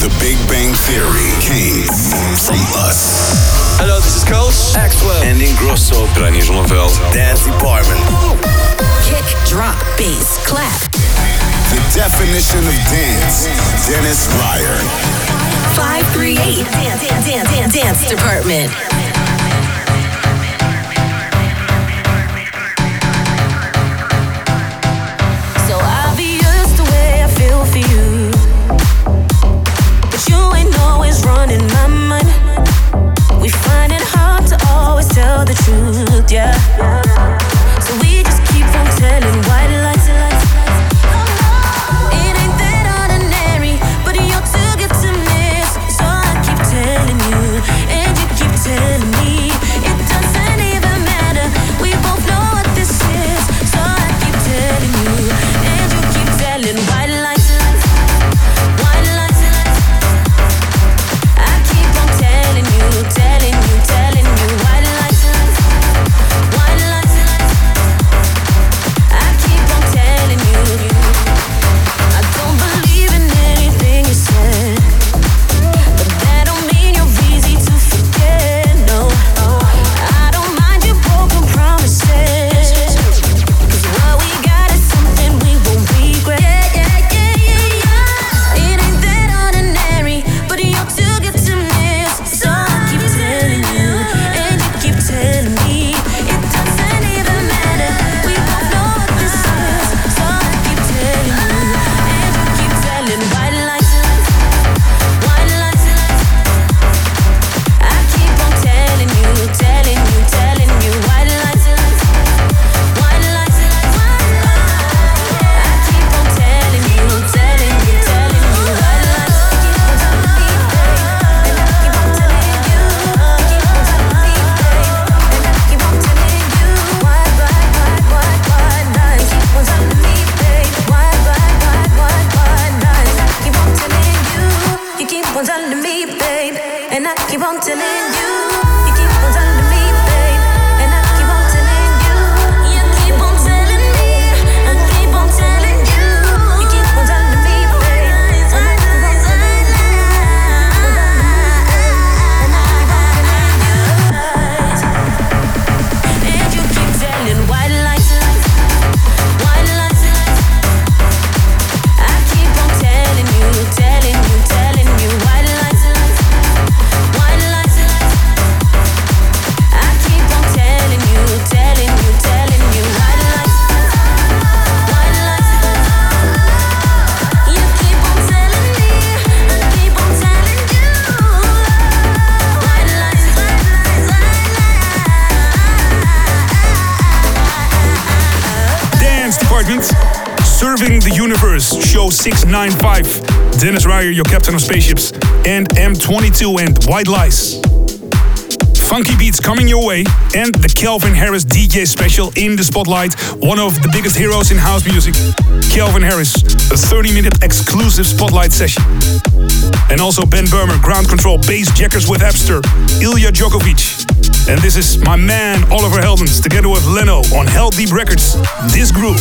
The Big Bang Theory came from us. Hello, this is Coach Axwell and Ingrosso. Reinier Zonneveld. Dance Department. Kick, drop, bass, clap. The definition of dance. Dennis Ruyer. 538 Dance, dance, dance, dance, dance Department. running my mind. We find it hard to always tell the truth, yeah. So we just keep on telling white lies, lies, lies. 95, Dennis Ruyer, your captain of spaceships, and M22 and White Lies. Funky beats coming your way, and the Calvin Harris DJ special in the spotlight, one of the biggest heroes in house music. Calvin Harris, a 30 minute exclusive spotlight session. And also Ben Böhmer, Ground Control, Bassjackers with Epster, Ilya Djokovic. And this is my man Oliver Heldens together with Lenno on Heldeep Records. This groove.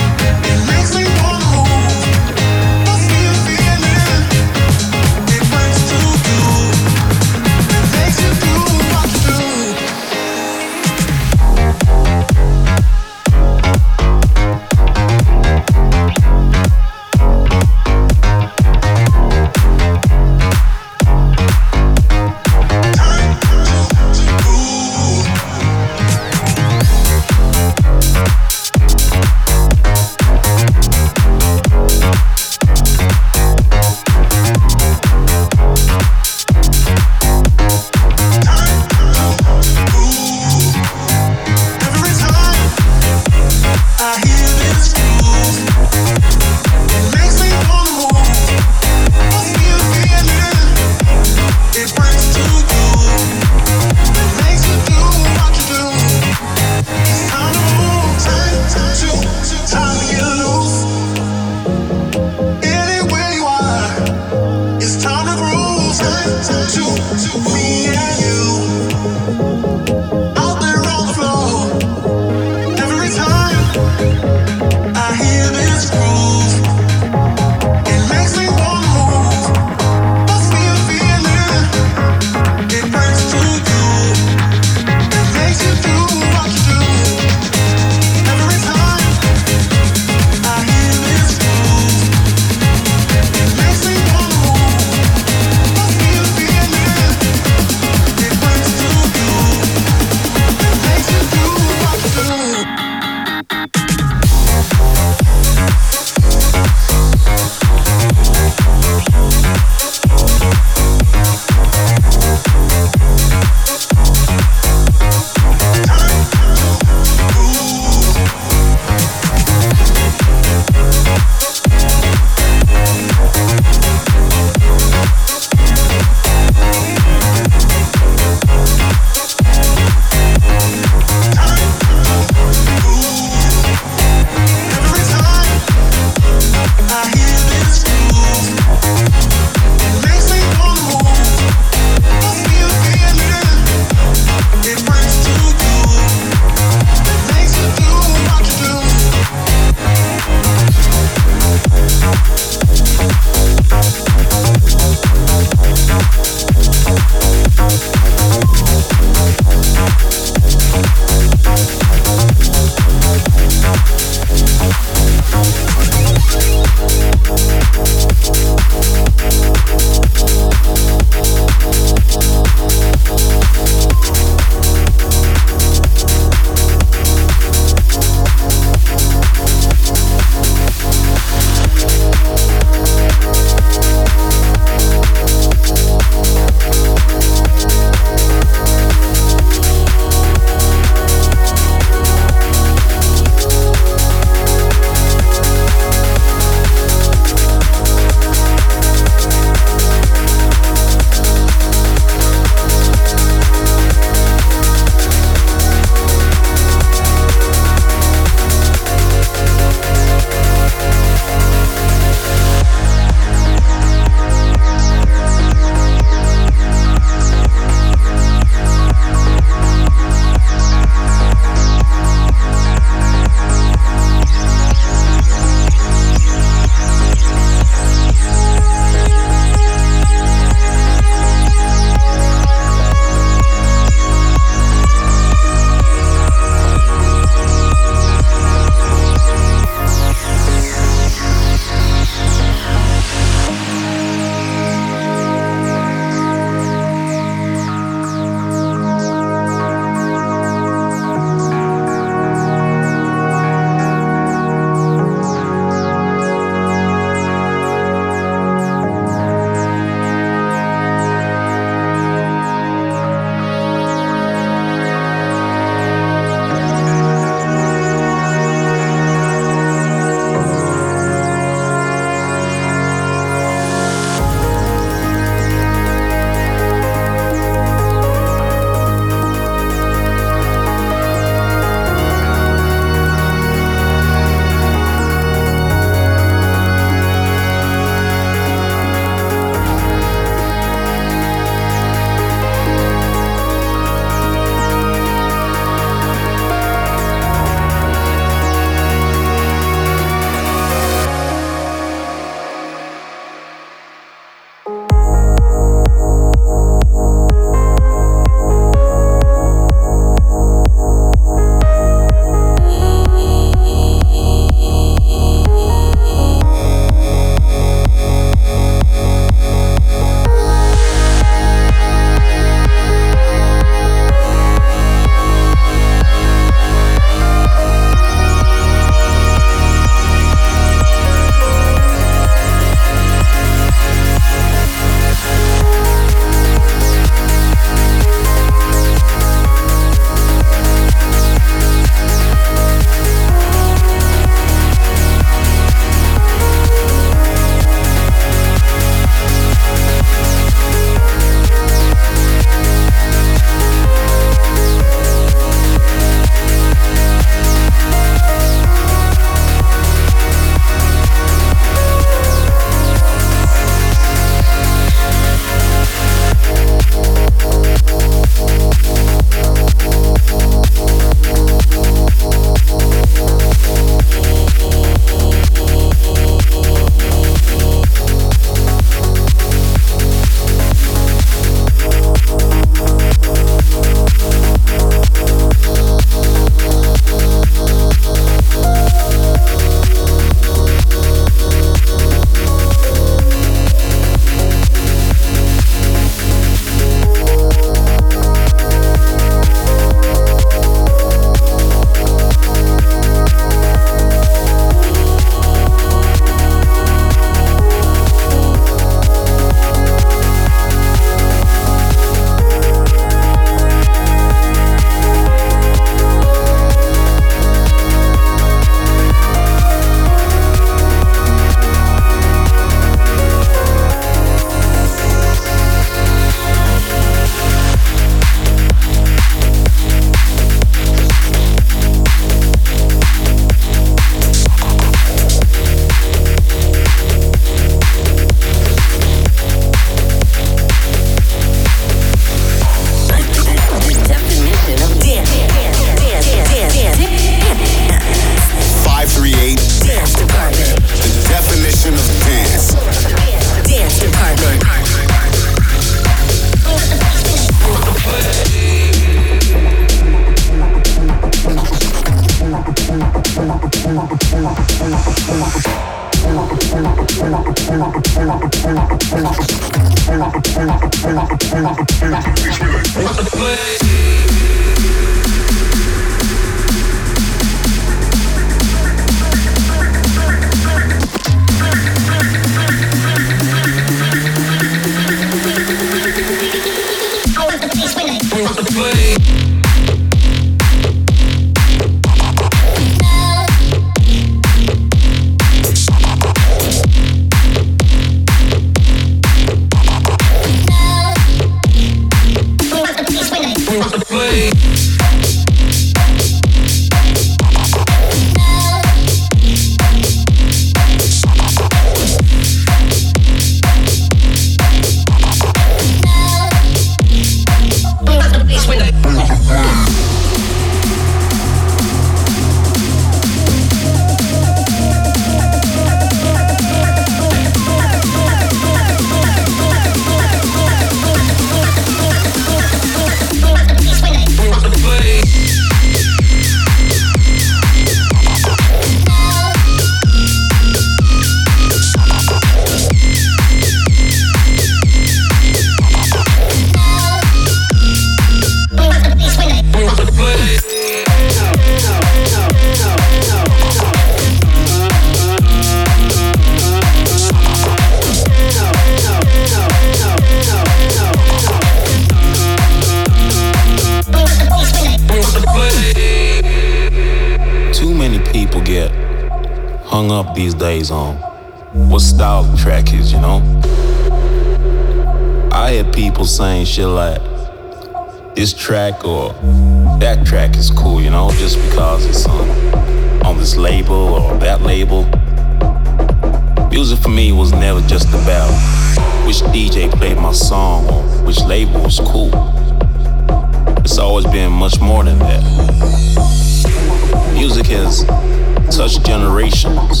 Generations,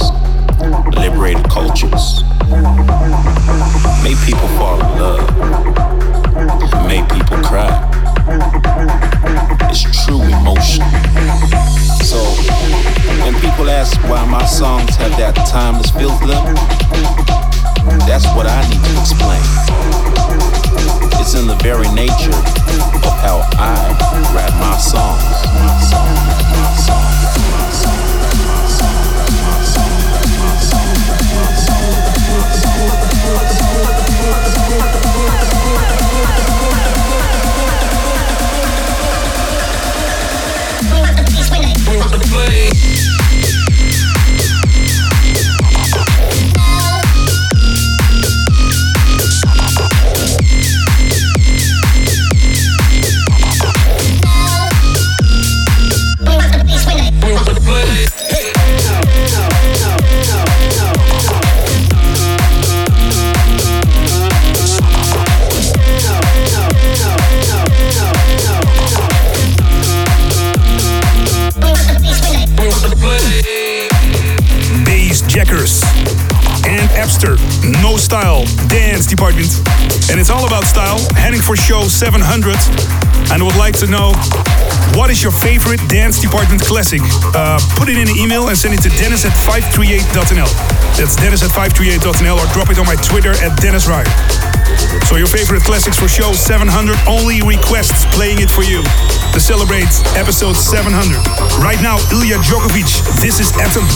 liberated cultures, made people fall in love make people cry. It's true emotion. So when people ask why my songs have that timeless feel to them, that's what I need to explain. It's in the very nature of how I write my songs. Department. And it's all about style, heading for show 700. And would like to know what is your favorite dance department classic? Uh, put it in an email and send it to dennis at 538.nl. That's dennis at 538.nl or drop it on my Twitter at Dennis Ruyer. So your favorite classics for show 700, only requests playing it for you to celebrate episode 700. Right now, Ilya Djokovic, this is Atom.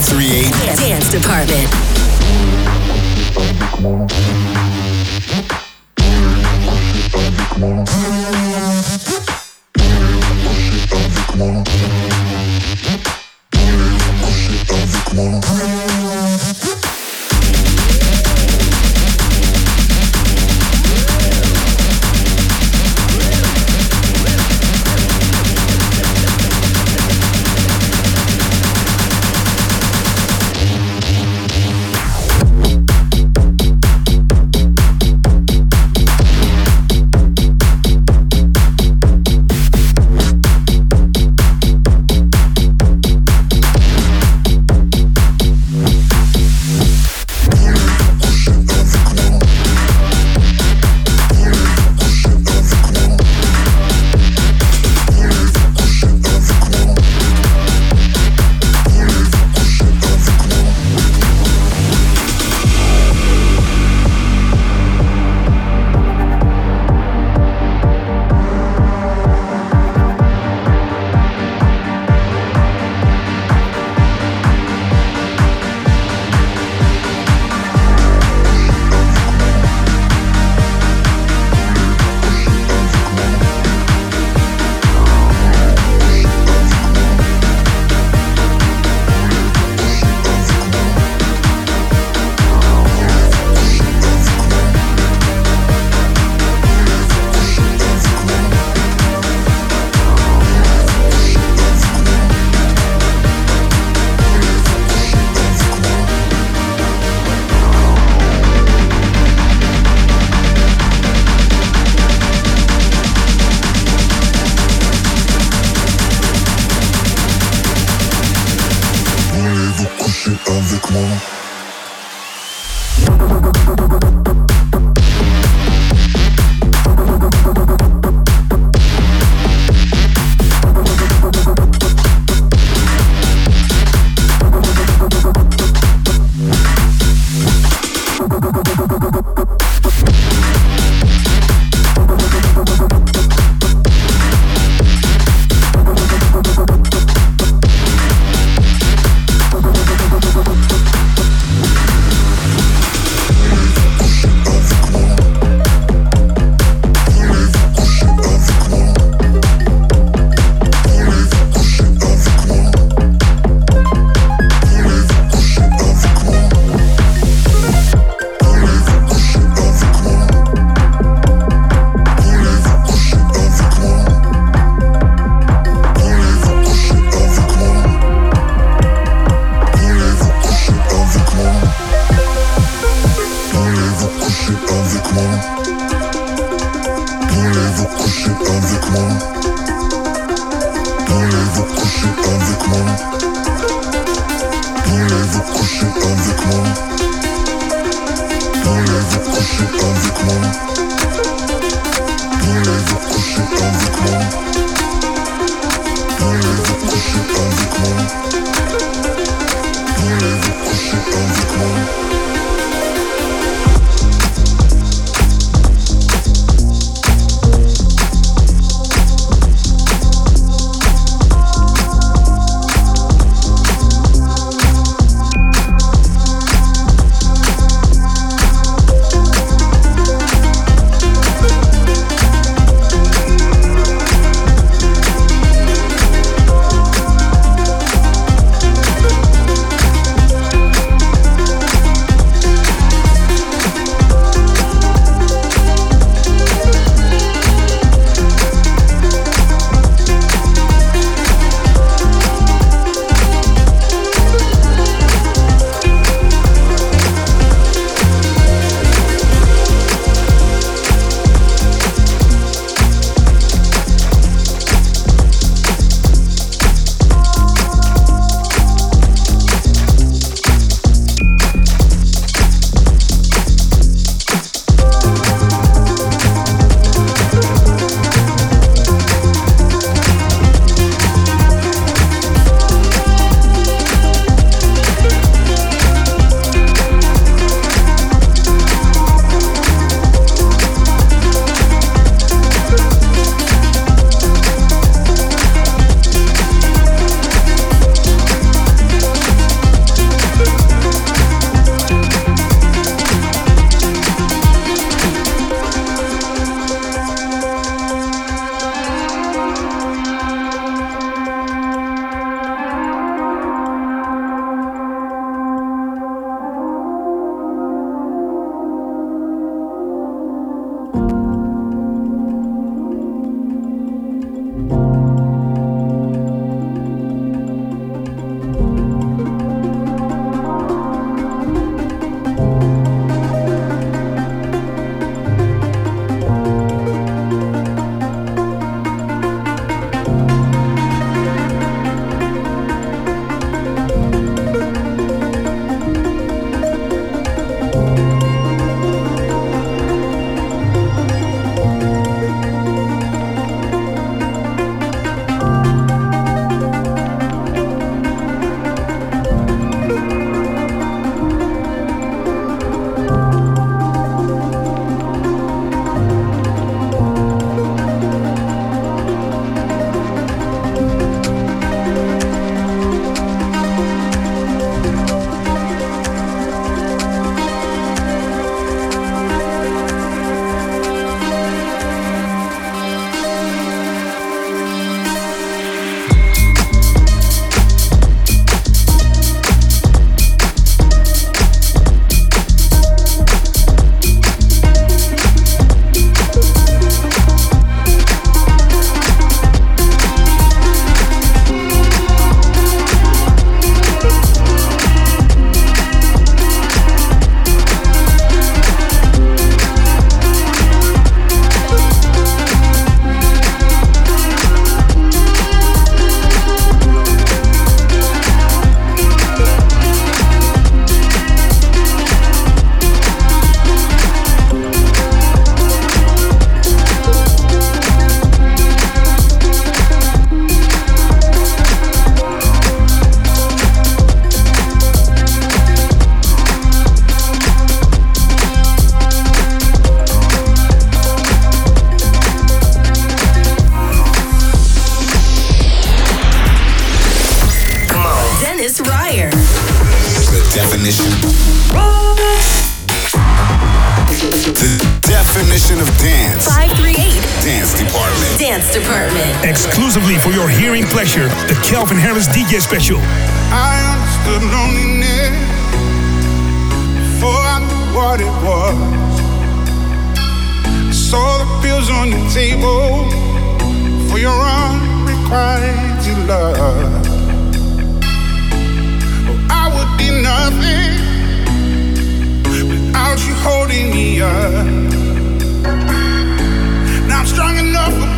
538 Dance Department. tu avec moi. Special. I understood loneliness before I knew what it was. I saw the pills on the table for your unrequited love. Oh, I would be nothing without you holding me up. Now I'm strong enough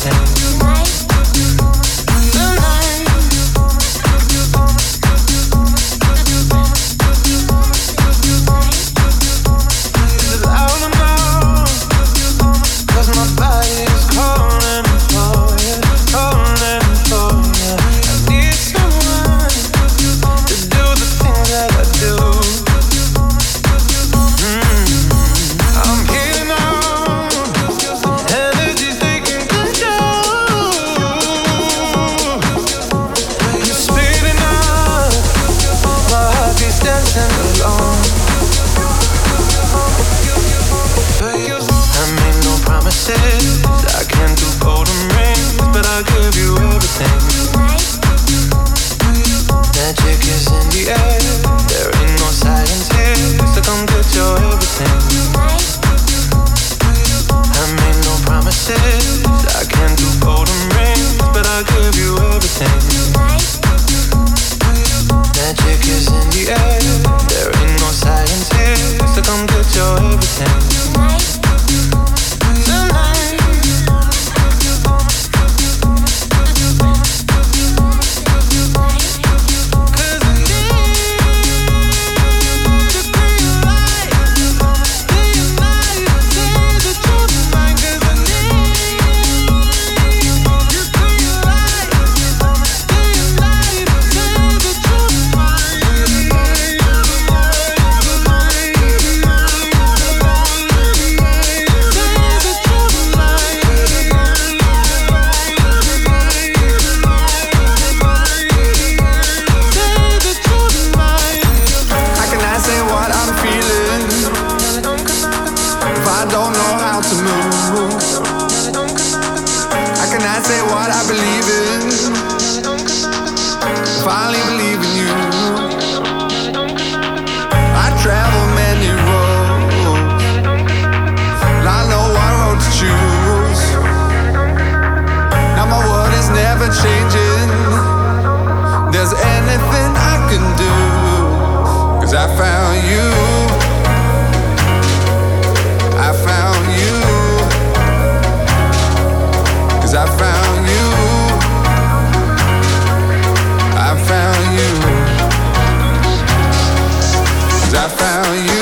sound what I believe in. Finally believe in you. I travel many roads. I know what road to choose. Now my world is never changing. There's anything I can do. Cause I found you. About you.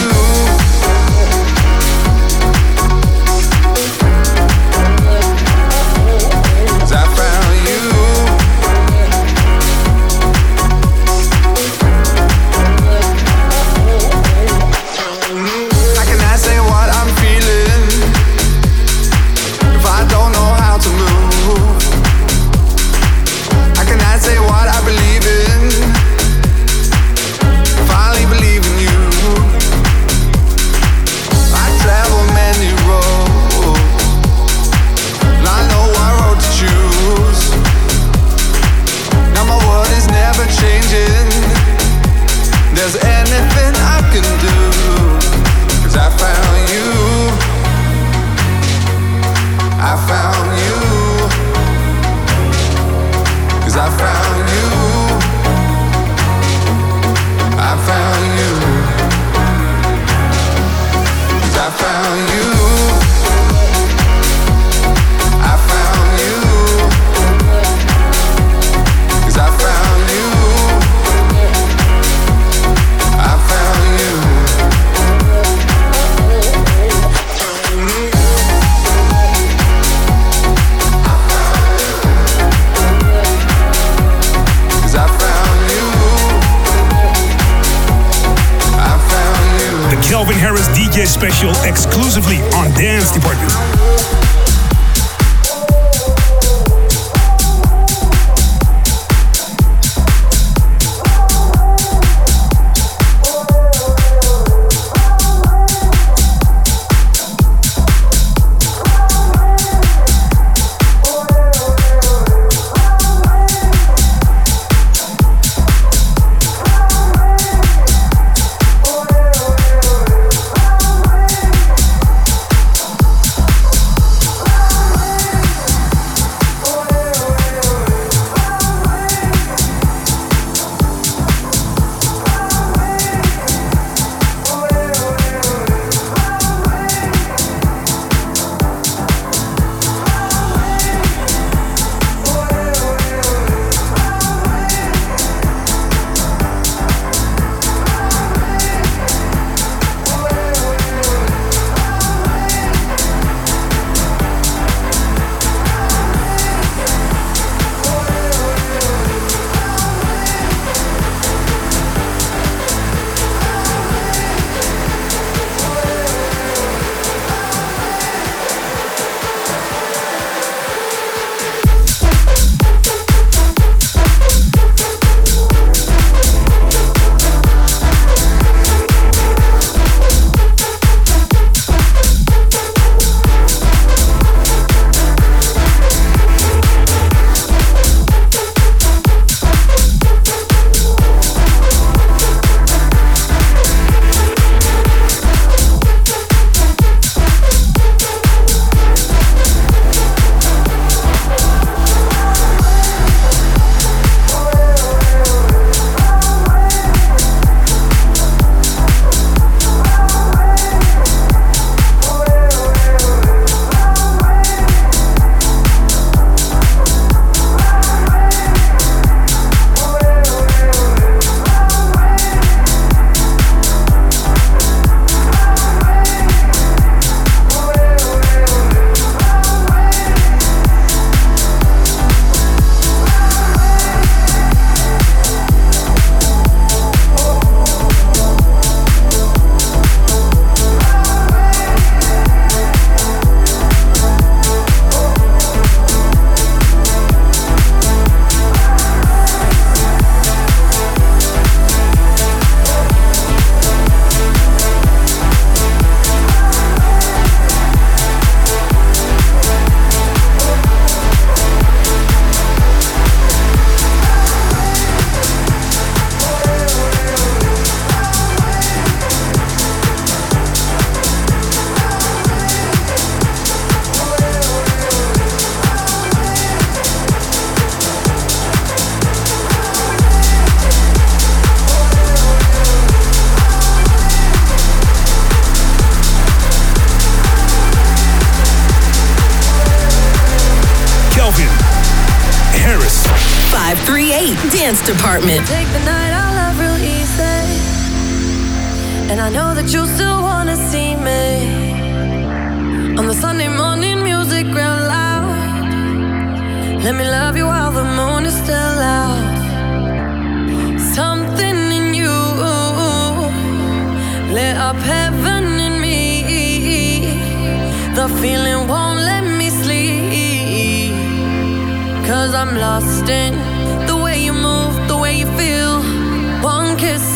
special exclusively on Dance Department. Dance department. Take the night I love real easy. And I know that you still wanna see me. On the Sunday morning, music real loud. Let me love you while the moon is still out. Something in you lit up heaven in me. The feeling won't let me sleep. Cause I'm lost in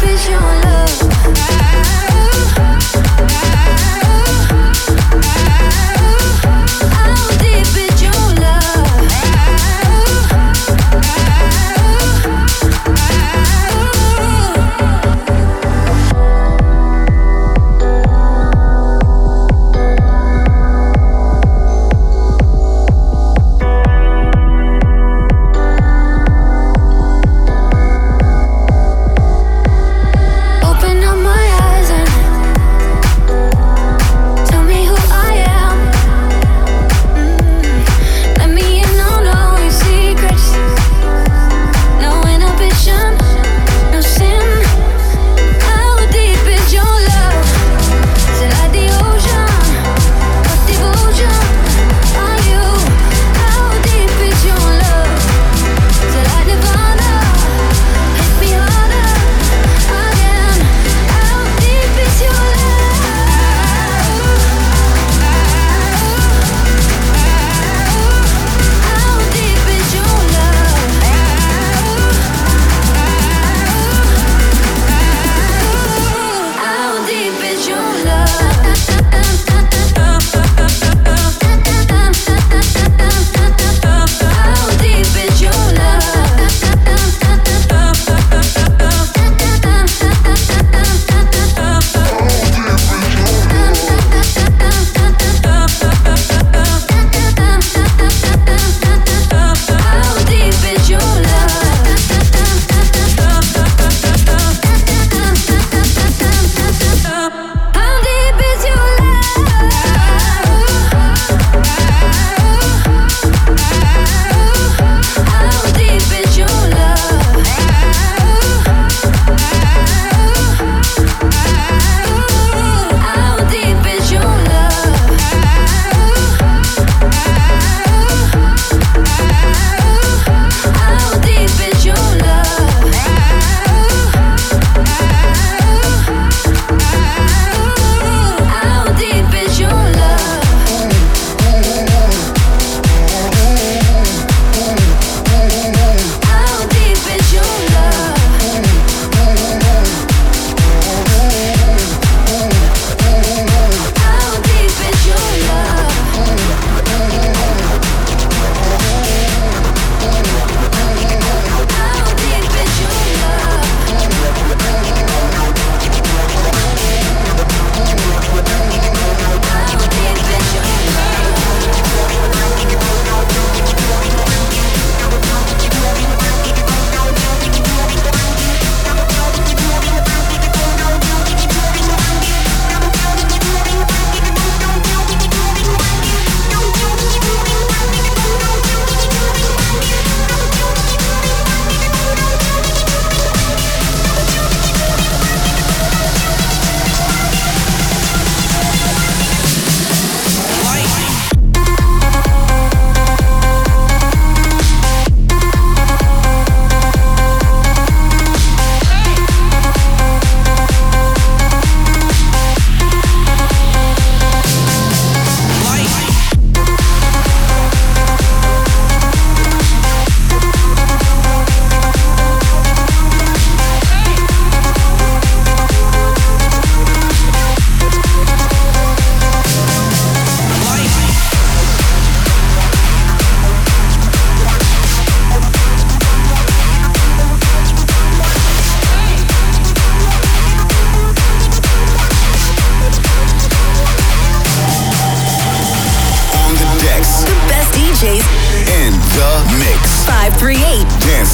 visual love.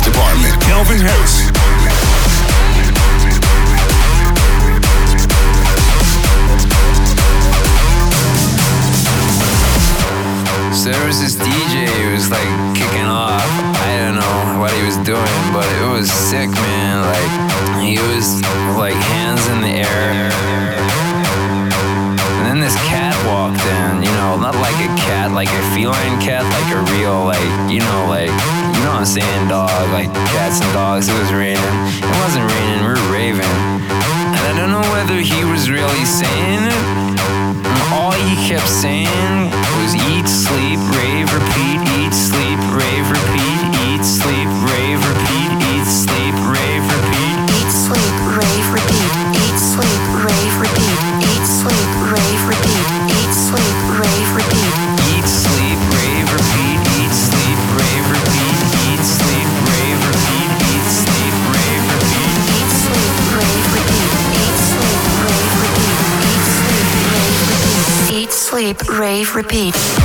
department, Calvin Harris. dogs, it was real. repeat.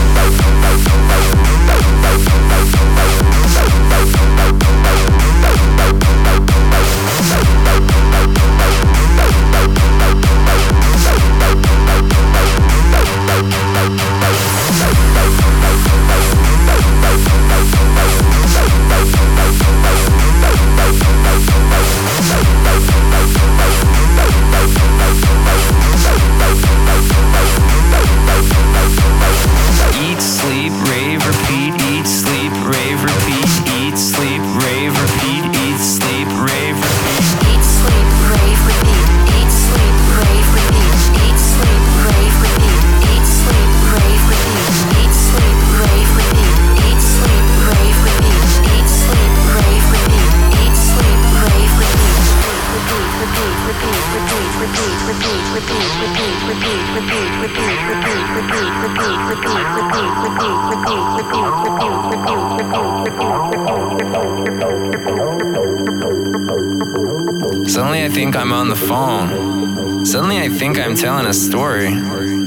story,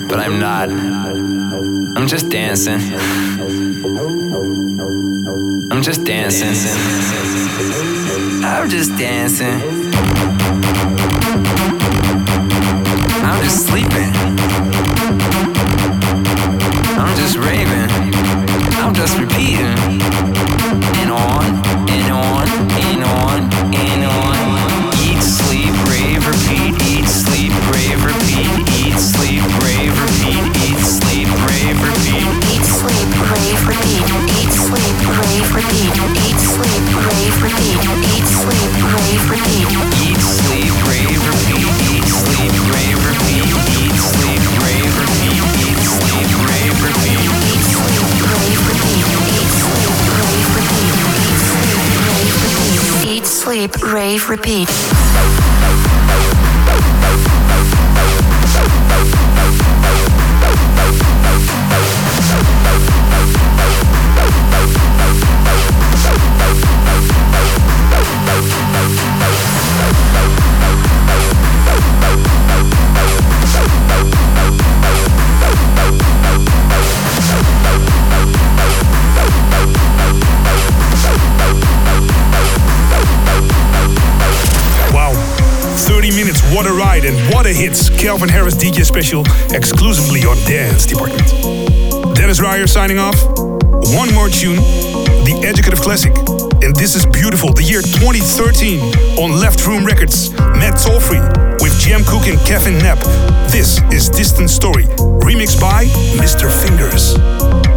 but I'm not. I'm just dancing. I'm just dancing. I'm just dancing. repeat. What a Ride and What a Hits, Calvin Harris DJ special, exclusively on Dance Department. Dennis Ruyer signing off. One more tune, The Educative Classic. And this is beautiful, the year 2013 on Leftroom Records. Matt Tolfrey with Jem Cooke and Kevin Knapp. This is Distant Story, remixed by Mr. Fingers.